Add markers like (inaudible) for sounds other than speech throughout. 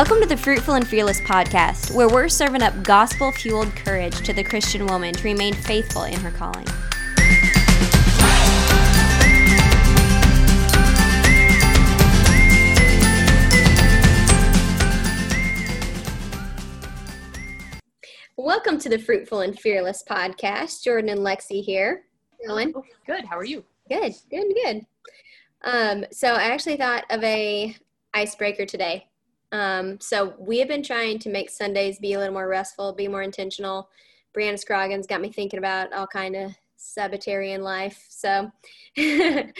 Welcome to the Fruitful and Fearless podcast, where we're serving up gospel fueled courage to the Christian woman to remain faithful in her calling. Welcome to the Fruitful and Fearless podcast. Jordan and Lexi here. Going? Oh, good. How are you? Good. Good. Good. Um, so I actually thought of a icebreaker today. Um, so we have been trying to make Sundays be a little more restful, be more intentional. Brianna Scroggins got me thinking about all kind of Sabbatarian life. So (laughs) I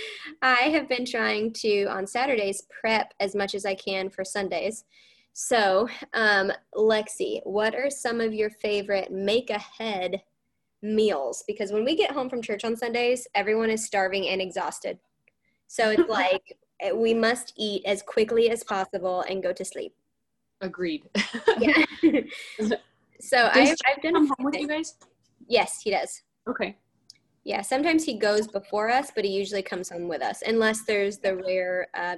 have been trying to on Saturdays prep as much as I can for Sundays. So, um, Lexi, what are some of your favorite make ahead meals? Because when we get home from church on Sundays, everyone is starving and exhausted. So it's (laughs) like we must eat as quickly as possible and go to sleep. Agreed. yeah. (laughs) so I've, I've done come home with you guys. Yes, he does. Okay. Yeah, sometimes he goes before us, but he usually comes home with us, unless there's the rare uh,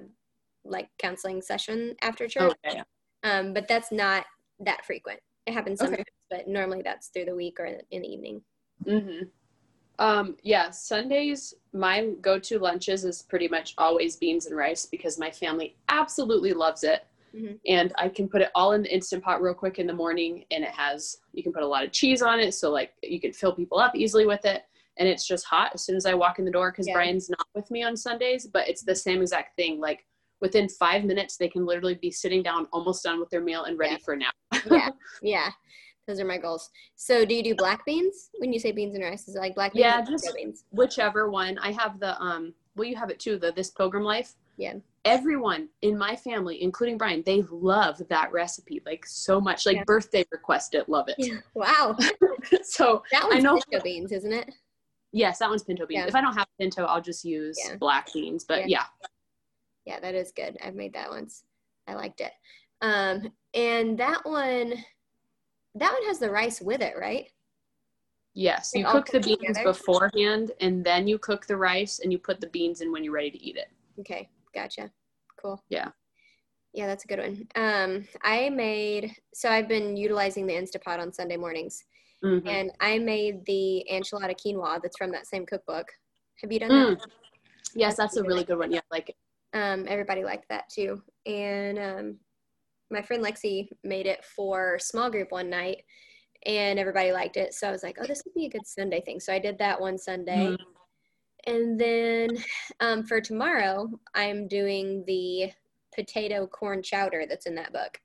like counseling session after church. Okay. Um, but that's not that frequent. It happens sometimes, Okay. but normally that's through the week or in the evening. Mm-hmm. Um, yeah, Sundays, my go-to lunches is pretty much always beans and rice because my family absolutely loves it. Mhm. And I can put it all in the instant pot real quick in the morning, and it has you can put a lot of cheese on it, so like you can fill people up easily with it. And it's just hot as soon as I walk in the door because Yeah. Brian's not with me on Sundays, but it's the same exact thing. Like within five minutes, they can literally be sitting down, almost done with their meal, and ready Yeah. for a nap. yeah, (laughs) yeah. Those are my goals. So, do you do black beans when you say beans and rice? Is it like black beans? Yeah, just- beans. whichever one i have the um well you have it too the this pilgrim life Yeah. everyone in my family including brian they love that recipe like so much like Yeah. birthday request it love it Yeah. Wow, (laughs) so that I one's know- pinto beans, isn't it? yes that one's pinto beans Yeah. if i don't have pinto i'll just use black beans but yeah, Yeah, that is good. I've made that once. I liked it. Um, and that one, that one has the rice with it, right? yes They you cook the beans together? beforehand and then you cook the rice and you put the beans in when you're ready to eat it Okay, gotcha. Cool. Yeah. Yeah, that's a good one. Um, I made so I've been utilizing the Instapot on Sunday mornings, Mhm. and I made the enchilada quinoa that's from that same cookbook. Have you done Mm. that? yes that's a really good one yeah like Um, everybody liked that too, and um, my friend Lexi made it for small group one night, and everybody liked it. So I was like, oh, this would be a good Sunday thing. So I did that one Sunday. Mm. And then um, for tomorrow, I'm doing the potato corn chowder that's in that book.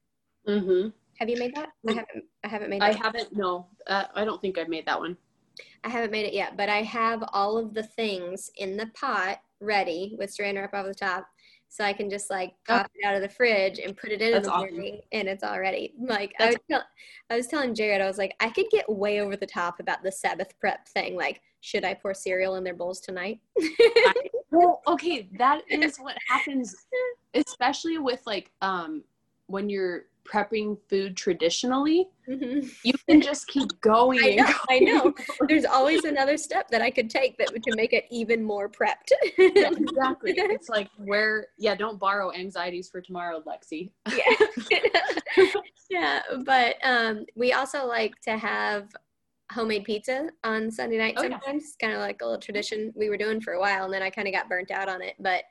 Mm-hmm. Have you made that? I Mm. haven't. I haven't made That i that. haven't no uh, i don't think i've made that one I haven't made it yet, but I have all of the things in the pot ready with saran wrap over the top, so I can just like Oh. pop it out of the fridge and put it in, That's the awesome. morning, and it's all ready. Like I was, tell- I was telling Jared, I was like, I could get way over the top about the Sabbath prep thing. Like, should I pour cereal in their bowls tonight? (laughs) Well, okay, that is what happens, (laughs) especially with like um when you're prepping food traditionally. Mhm. You can just keep going. I know, I know. (laughs) There's always another step that I could take that would to make it even more prepped. Yeah, (laughs) exactly. It's like where, yeah, don't borrow anxieties for tomorrow, Lexi. (laughs) yeah. yeah, but um, we also like to have homemade pizza on Sunday night Oh, yeah. sometimes. It's kind of like a little tradition we were doing for a while, and then I kind of got burnt out on it. But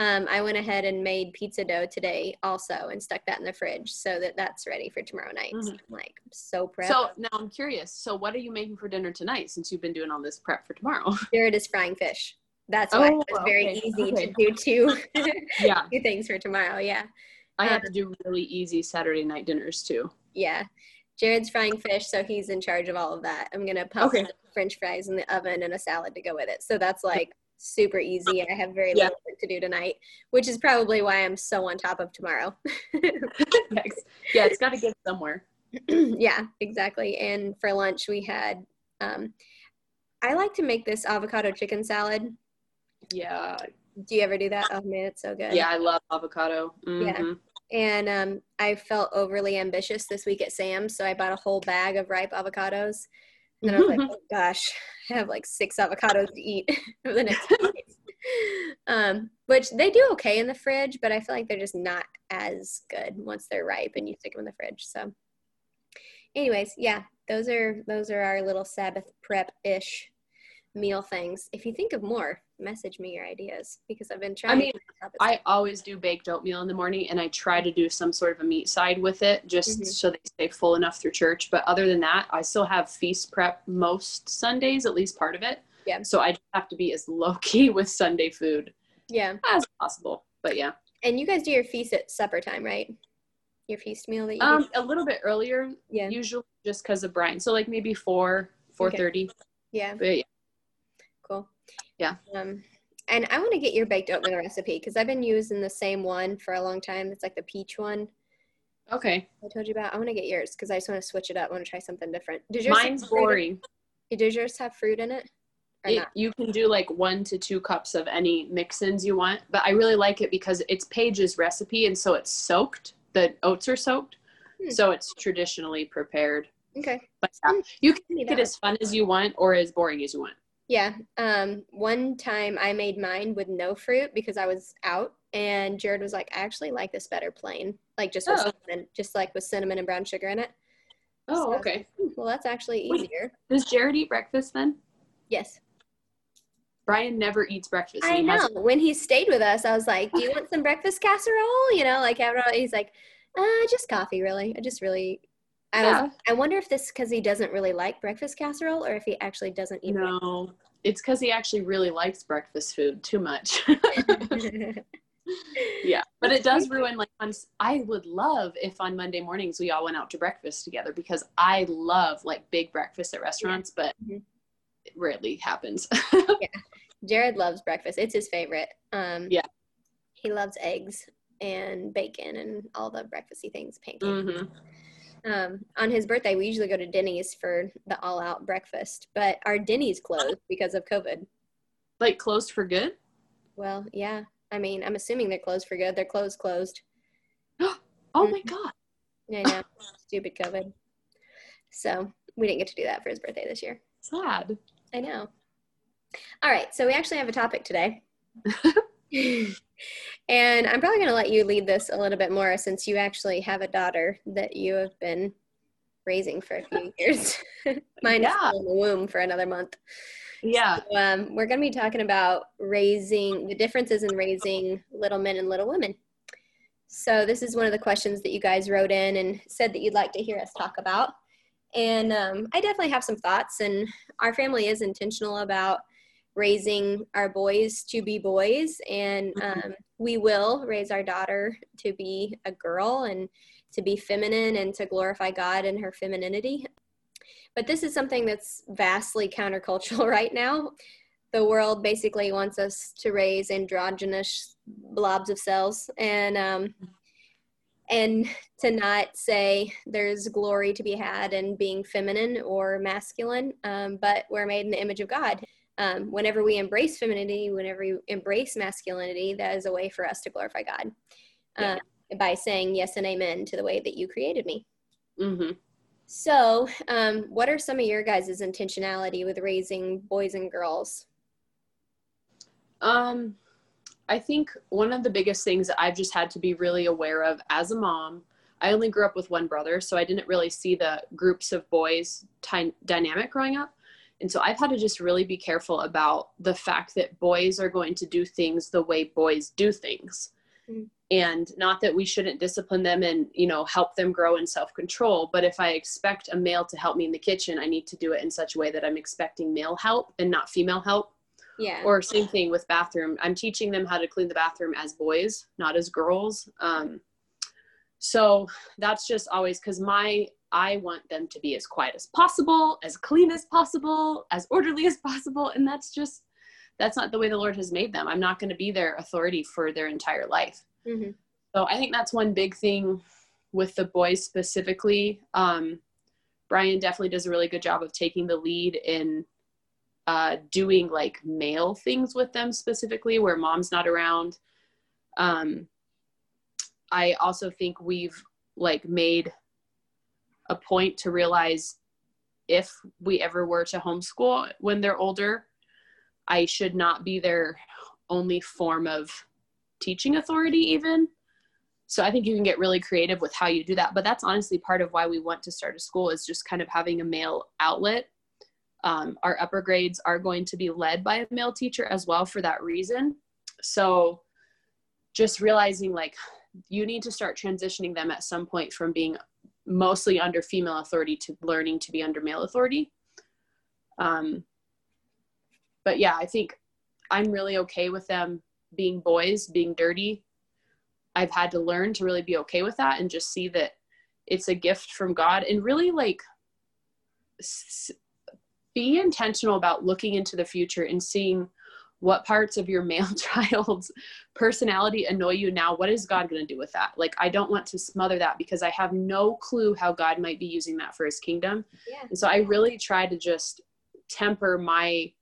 um, I went ahead and made pizza dough today also and stuck that in the fridge so that that's ready for tomorrow night. So Mhm. I'm like, I'm so prepped. So now I'm curious. So what are you making for dinner tonight since you've been doing all this prep for tomorrow? (laughs) Jared is frying fish. That's why Oh, it's very okay, easy okay. to do two, (laughs) (laughs) yeah. two things for tomorrow. Yeah. I have to do really easy Saturday night dinners too. Yeah. Jared's frying fish, so he's in charge of all of that. I'm gonna put Okay. French fries in the oven and a salad to go with it. So that's like super easy. I have very Yeah. little work to do tonight, which is probably why I'm so on top of tomorrow. (laughs) Yeah, it's got to get somewhere. (clears throat) yeah, exactly. And for lunch we had um I like to make this avocado chicken salad. Yeah. Do you ever do that? Oh man, it's so good. Yeah, I love avocado. Yeah. Mhm. And um, I felt overly ambitious this week at Sam's, so I bought a whole bag of ripe avocados. And I was like, (laughs) oh gosh, I have like six avocados to eat (laughs) for the next few (laughs) days. Um, which they do okay in the fridge, but I feel like they're just not as good once they're ripe and you stick them in the fridge. So, anyways, yeah, those are those are our little Sabbath prep ish meal things. If you think of more, message me your ideas because I've been trying. I mean, I always do baked oatmeal in the morning, and I try to do some sort of a meat side with it, just mm-hmm. so they stay full enough through church. But other than that, I still have feast prep most Sundays, at least part of it. Yeah. So I have to be as (laughs) low key with Sunday food. Yeah. As possible, but yeah. And you guys do your feast at supper time, right? Your feast meal that you um do? a little bit earlier. Yeah. Usually just because of Brian, so like maybe four four thirty. Okay. Yeah. But yeah. Yeah. Um, and I want to get your baked oatmeal recipe because I've been using the same one for a long time. It's like the peach one. Okay. I told you about. I want to get yours because I just want to switch it up. I want to try something different. Does yours Mine's boring. Does yours have fruit in it? it you can do like one to two cups of any mix-ins you want, but I really like it because it's Paige's recipe, and so it's soaked. The oats are soaked, hmm. so it's traditionally prepared. Okay. But yeah, you can make it as fun as you want or as boring as you want. Yeah. Um, one time I made mine with no fruit because I was out, and Jared was like, "I actually like this better plain, like just with oh. cinnamon, just like with cinnamon and brown sugar in it." Oh, so, okay. Well, that's actually easier. Wait, does Jared eat breakfast then? Yes. Brian never eats breakfast. I know. Has- when he stayed with us, I was like, "Do you (laughs) want some breakfast casserole?" You know, like he's like, "Uh, just coffee, really. I just really I yeah. was, I wonder if this because he doesn't really like breakfast casserole or if he actually doesn't eat. No, breakfast. it's because he actually really likes breakfast food too much. (laughs) (laughs) yeah, but it does ruin like on. I would love if on Monday mornings we all went out to breakfast together because I love like big breakfast at restaurants, yeah. but mm-hmm. it rarely happens. (laughs) yeah, Jared loves breakfast. It's his favorite. Um, yeah, he loves eggs and bacon and all the breakfasty things, pancakes. Mm-hmm. Um, on his birthday, we usually go to Denny's for the all out breakfast, but our Denny's closed because of COVID. Like closed for good? Well, yeah. I mean, I'm assuming they're closed for good. They're closed, closed. (gasps) oh mm-hmm. my God. Yeah. (gasps) Stupid COVID. So we didn't get to do that for his birthday this year. Sad. I know. All right. So we actually have a topic today. (laughs) (laughs) and I'm probably going to let you lead this a little bit more since you actually have a daughter that you have been raising for a few (laughs) years. (laughs) Mine yeah. is still in the womb for another month. Yeah. So, um, we're going to be talking about raising the differences in raising little men and little women. So, this is one of the questions that you guys wrote in and said that you'd like to hear us talk about. And um, I definitely have some thoughts, and our family is intentional about raising our boys to be boys and mm-hmm. um, we will raise our daughter to be a girl and to be feminine and to glorify god in her femininity. But this is something that's vastly countercultural (laughs) right now. The world basically wants us to raise androgynous blobs of cells and um, and to not say there's glory to be had in being feminine or masculine um, but we're made in the image of god um, whenever we embrace femininity, whenever we embrace masculinity, that is a way for us to glorify God yeah. uh, by saying yes and amen to the way that you created me. Mm-hmm. So, um, what are some of your guys' intentionality with raising boys and girls? Um, I think one of the biggest things that I've just had to be really aware of as a mom. I only grew up with one brother, so I didn't really see the groups of boys ty- dynamic growing up. And so I've had to just really be careful about the fact that boys are going to do things the way boys do things. Mm-hmm. And not that we shouldn't discipline them and, you know, help them grow in self-control, but if I expect a male to help me in the kitchen, I need to do it in such a way that I'm expecting male help and not female help. Yeah. Or same thing with bathroom. I'm teaching them how to clean the bathroom as boys, not as girls. Um, so that's just always because my I want them to be as quiet as possible, as clean as possible, as orderly (laughs) as possible. And that's just, that's not the way the Lord has made them. I'm not going to be their authority for their entire life. Mm-hmm. So I think that's one big thing with the boys specifically. Um, Brian definitely does a really good job of taking the lead in uh, doing like male things with them specifically where mom's not around. Um, I also think we've like made a point to realize if we ever were to homeschool when they're older, I should not be their only form of teaching authority, even. so i think you can get really creative with how you do that but that's honestly part of why we want to start a school is just kind of having a male outlet um, our upper grades are going to be led by a male teacher as well for that reason so just realizing like you need to start transitioning them at some point from being mostly under female authority to learning to be under male authority. Um, but yeah i think i'm really okay with them being boys being dirty. I've had to learn to really be okay with that and just see that it's a gift from god and really like s- be intentional about looking into the future and seeing what parts of your male (laughs) child's personality annoy you now? What is god going to do with that? Like i don't want to smother that because i have no clue how god might be using that for his kingdom. Yeah. and so i really try to just temper my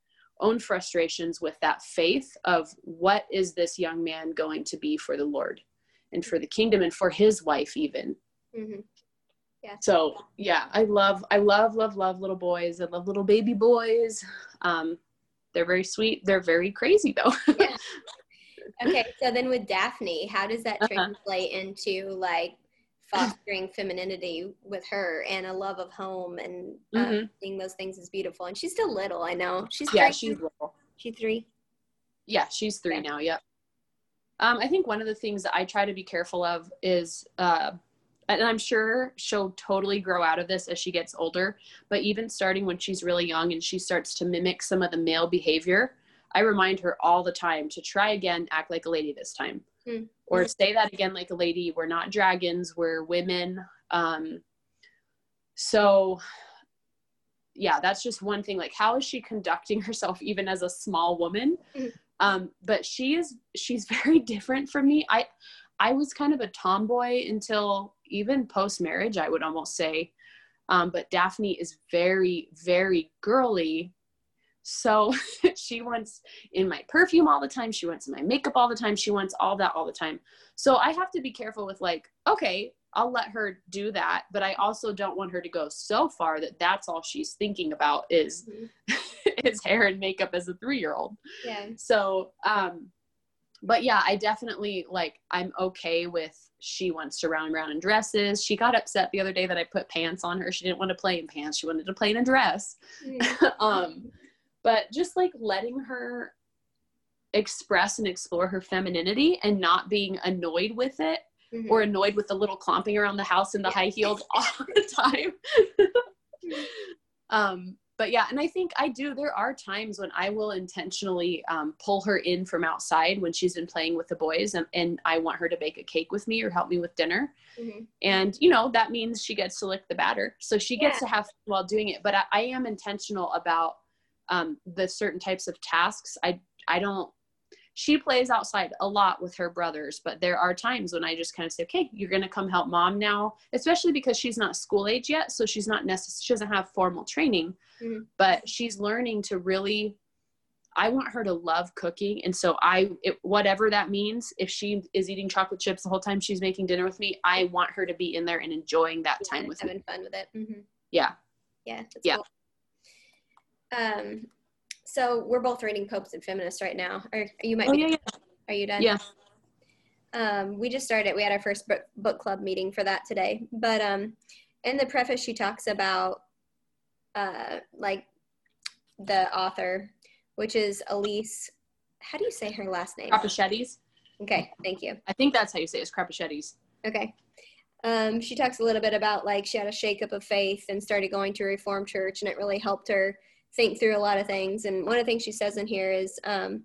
own frustrations with that faith of what is this young man going to be for the lord and for the kingdom and for his wife even. Mm-hmm. yeah. So yeah i love i love love love little boys. I love little baby boys. Um, they're very sweet they're very crazy though (laughs) yeah. okay so then with daphne how does that uh-huh. translate uh-huh. into like fostering femininity with her and a love of home and um, mm-hmm. seeing those things is beautiful. And she's still little, I know. She's yeah, she's little. She's three. Yeah, she's three now. Yep. Um, I think one of the things that I try to be careful of is, uh, and I'm sure she'll totally grow out of this as she gets older, but even starting when she's really young and she starts to mimic some of the male behavior, I remind her all the time to try again, act like a lady this time. Mm. Or say that again like a lady. We're not dragons, we're women. Um, so, yeah, that's just one thing. Like, how is she conducting (laughs) herself even as a small woman? Mm. Um, but she is, she's (laughs) very different from me. I, I was kind of a tomboy until even post marriage, I would almost say. Um, but Daphne is very, very girly so (laughs) she wants in my perfume all the time. She wants in my makeup all the time. She wants all that all the time. So I have to be careful with like, okay, I'll let her do that, but I also don't want her to go so far that that's all she's thinking about is mm-hmm. (laughs) is hair and makeup as a 3-year-old. Yeah. So, um but yeah, I definitely like I'm okay with she wants to run around in dresses. She got upset the other day that I put pants on her. She didn't want to play in pants. She wanted to play in a dress. Mm-hmm. (laughs) um but just like letting her express and explore her femininity and not being annoyed with it mm-hmm. or annoyed with the little clomping around the house in the high heels all the time. (laughs) (laughs) um, but yeah, and I think I do. There are times when I will intentionally um, pull her in from outside when she's been playing with the boys, and, and, I want her to bake a cake with me or help me with dinner. Mm-hmm. And you know that means she gets to lick the batter, so she gets yeah. to have fun while doing it. But I, I am intentional about um, the certain types of tasks. I I don't. She plays outside a lot with her brothers, but there are times when I just kind of say, "Okay, you're going to come help mom now," especially because she's not school age yet, so she's not necessarily she doesn't have formal training, mm-hmm. but she's learning to really. I want her to love cooking, and so I, it, whatever that means, if she is eating chocolate chips the whole time she's making dinner with me, I want her to be in there and enjoying that yeah, time with having me. fun with it. Mm-hmm. Yeah. Yeah. yeah. Cool. Um, so we're both reading Popes and Feminists right now. Or you might oh, be. Yeah, yeah. Are you done? Yeah. Um, we just started. We had our first book, book club meeting for that today. But um, in the preface, she talks about uh, like the author, which is Elise. How do you say her last name? Crapuchettes. Okay, thank you. I think that's how you say. It's Crapuchettes. Okay. Um, she talks a little bit about like she had a shakeup of faith and started going to a Reformed church, and it really helped her think through a lot of things. And one of the things she says in here is um,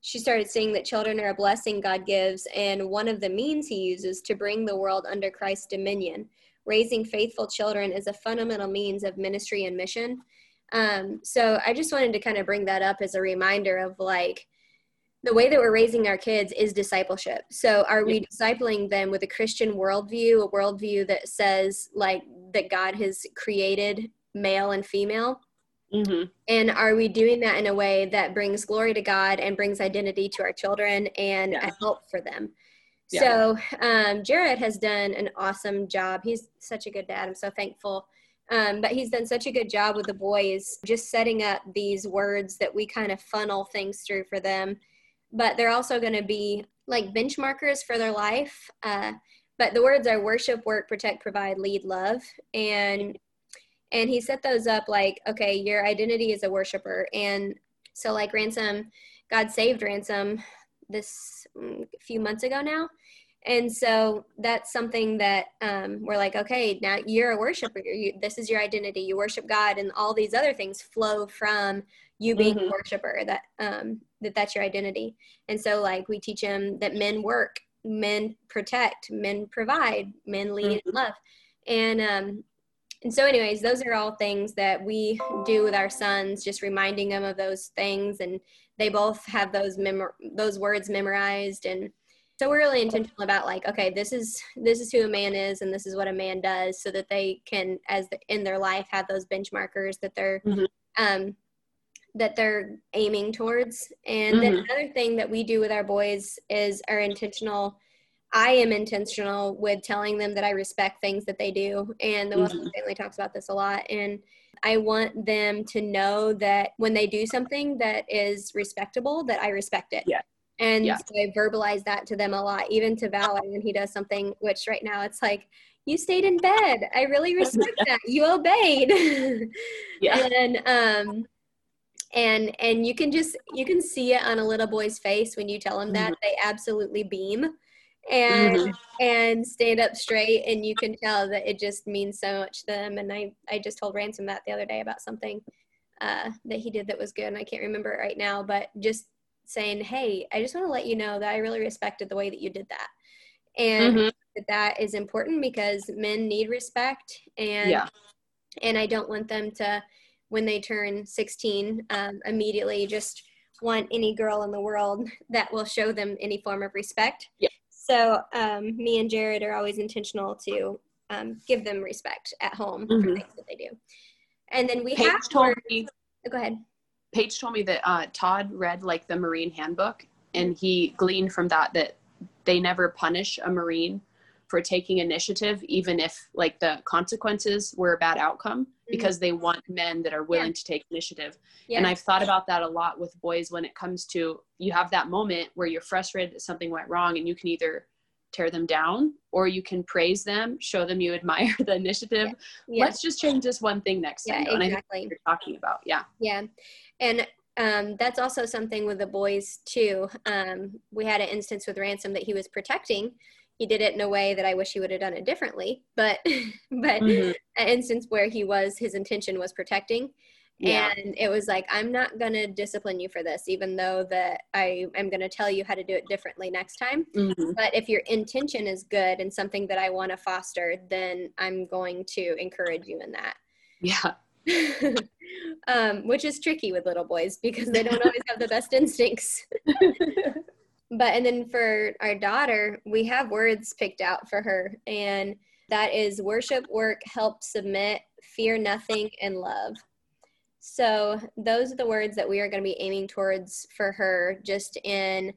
she started seeing that children are a blessing God gives, and one of the means He uses to bring the world under Christ's dominion. Raising faithful children is a fundamental means of ministry and mission. Um, so I just wanted to kind of bring that up as a reminder of like the way that we're raising our kids is discipleship. So are we discipling them with a Christian worldview, a worldview that says like that God has created male and female? Mm-hmm. And are we doing that in a way that brings glory to God and brings identity to our children and yeah. a help for them? Yeah. So um, Jared has done an awesome job. He's such a good dad. I'm so thankful. Um, but he's done such a good job with the boys, just setting up these words that we kind of funnel things through for them but they're also going to be like benchmarkers for their life. Uh, but the words are worship, work, protect, provide, lead, love, and and he set those up like okay, your identity is a worshiper, and so like ransom, God saved ransom this mm, few months ago now. And so that's something that um, we're like, okay, now you're a worshiper. You, this is your identity. You worship God, and all these other things flow from you being mm-hmm. a worshiper. That um, that that's your identity. And so, like, we teach them that men work, men protect, men provide, men lead mm-hmm. and love. And um, and so, anyways, those are all things that we do with our sons, just reminding them of those things, and they both have those those words memorized and so we're really intentional about like okay this is this is who a man is and this is what a man does so that they can as the, in their life have those benchmarkers that they're mm-hmm. um that they're aiming towards and mm-hmm. then another thing that we do with our boys is our intentional i am intentional with telling them that i respect things that they do and the mm-hmm. family talks about this a lot and i want them to know that when they do something that is respectable that i respect it yeah and yeah. so I verbalize that to them a lot, even to Val when he does something, which right now it's like, you stayed in bed. I really (laughs) respect that. You obeyed. (laughs) yeah. And um and and you can just you can see it on a little boy's face when you tell him that. Mm-hmm. They absolutely beam and mm-hmm. and stand up straight and you can tell that it just means so much to them. And I I just told Ransom that the other day about something uh, that he did that was good and I can't remember it right now, but just saying, Hey, I just want to let you know that I really respected the way that you did that. And mm-hmm. that, that is important because men need respect and yeah. and I don't want them to when they turn 16 um, immediately just want any girl in the world that will show them any form of respect. Yeah. So um, me and Jared are always intentional to um, give them respect at home mm-hmm. for things that they do. And then we Paige have told me, oh, go ahead. Paige told me that uh, Todd read like the Marine Handbook, and he gleaned from that that they never punish a Marine for taking initiative, even if like the consequences were a bad outcome. Because they want men that are willing yeah. to take initiative. Yeah. And I've thought about that a lot with boys when it comes to you have that moment where you're frustrated that something went wrong, and you can either tear them down or you can praise them show them you (laughs) admire the initiative yeah. let's just change this one thing next time yeah, exactly. you're talking about yeah yeah and um, that's also something with the boys too. Um, we had an instance with Ransom that he was protecting. He did it in a way that I wish he would have done it differently, but (laughs) but mm-hmm. an instance where he was his intention was protecting, yeah. and it was like I'm not gonna discipline you for this, even though that I am gonna tell you how to do it differently next time. Mm-hmm. But if your intention is good and something that I want to foster, then I'm going to encourage you in that. Yeah. (laughs) um, which is tricky with little boys because they don't always have the best instincts. (laughs) but and then for our daughter, we have words picked out for her, and that is worship, work, help, submit, fear nothing, and love. So those are the words that we are going to be aiming towards for her. Just in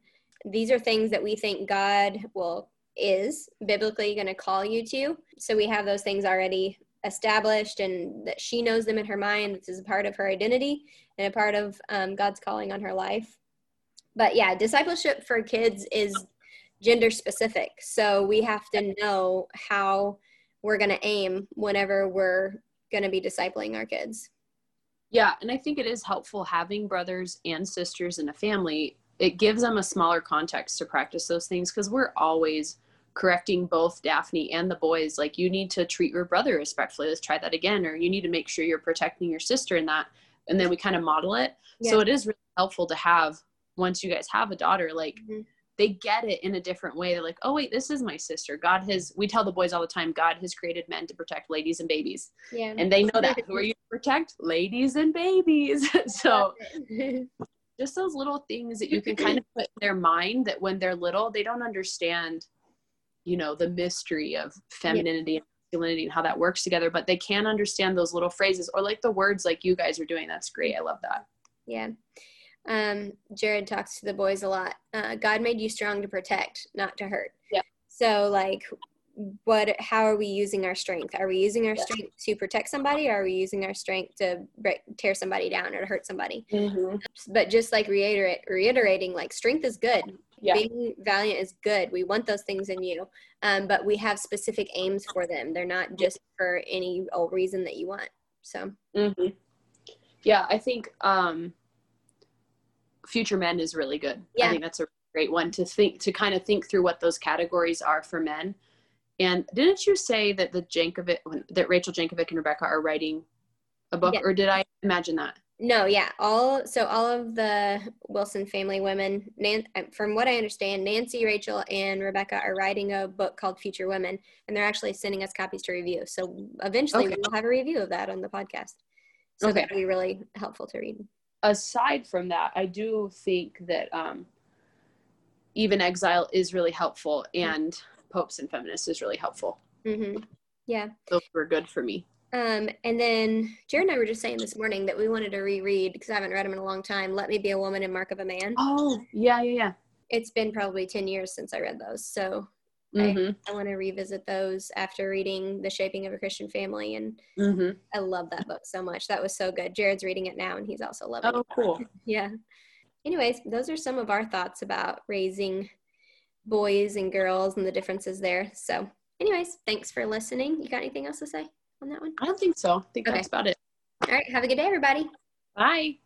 these are things that we think God will is biblically going to call you to. So we have those things already established and that she knows them in her mind. This is a part of her identity and a part of um, God's calling on her life. But yeah, discipleship for kids is gender specific. So we have to know how we're going to aim whenever we're going to be discipling our kids. Yeah, and I think it is helpful having brothers and sisters in a family. It gives them a smaller context to practice those things because we're always correcting both Daphne and the boys, like you need to treat your brother respectfully. Let's try that again. Or you need to make sure you're protecting your sister in that. And then we kind of model it. Yeah. So it is really helpful to have once you guys have a daughter, like mm-hmm. they get it in a different way. They're like, oh wait, this is my sister. God has we tell the boys all the time, God has created men to protect ladies and babies. Yeah. And they know that. Who are you to protect? Ladies and babies. (laughs) so just those little things that you can (laughs) kind of put in their mind that when they're little, they don't understand you know the mystery of femininity yeah. and masculinity and how that works together but they can understand those little phrases or like the words like you guys are doing that's great i love that yeah um, jared talks to the boys a lot uh, god made you strong to protect not to hurt yeah so like what how are we using our strength are we using our strength to protect somebody or are we using our strength to break, tear somebody down or to hurt somebody mm-hmm. but just like reiterate reiterating like strength is good Yeah. being valiant is good. We want those things in you, um, but we have specific aims for them. They're not just for any old reason that you want. So, hmm Yeah, I think um, Future Men is really good. Yeah. I think that's a great one to think to kind of think through what those categories are for men. And didn't you say that the Jankovic that Rachel Jankovic and Rebecca are writing a book, Yeah. or did I imagine that? no, yeah, all so all of the Wilson family women, Nan, uh, from what I understand, Nancy, Rachel, and Rebecca are writing a book called Future Women, and they're actually sending us copies to review. So eventually, Okay. we'll have a review of that on the podcast. So Okay. that'll be really helpful to read. Aside from that, I do think that um, Eve in Exile is really helpful, and popes and feminists is really helpful. hmm Yeah. Those were good for me. Um, and then Jared and I were just saying this morning that we wanted to reread because I haven't read them in a long time. Let Me Be a Woman and Mark of a Man. Oh, yeah, yeah, yeah, It's been probably 10 years since I read those. So yeah. hmm I want to revisit those after reading The Shaping of a Christian Family. And hmm I love that book so much. That was so good. Jared's reading it now and he's also loving Oh, it. Oh, cool. (laughs) Yeah. Anyways, those are some of our thoughts about raising boys and girls and the differences there. So, anyways, thanks for listening. You got anything else to say on that one? I don't think so. I think Okay. that's about it. All right. Have a good day, everybody. Bye.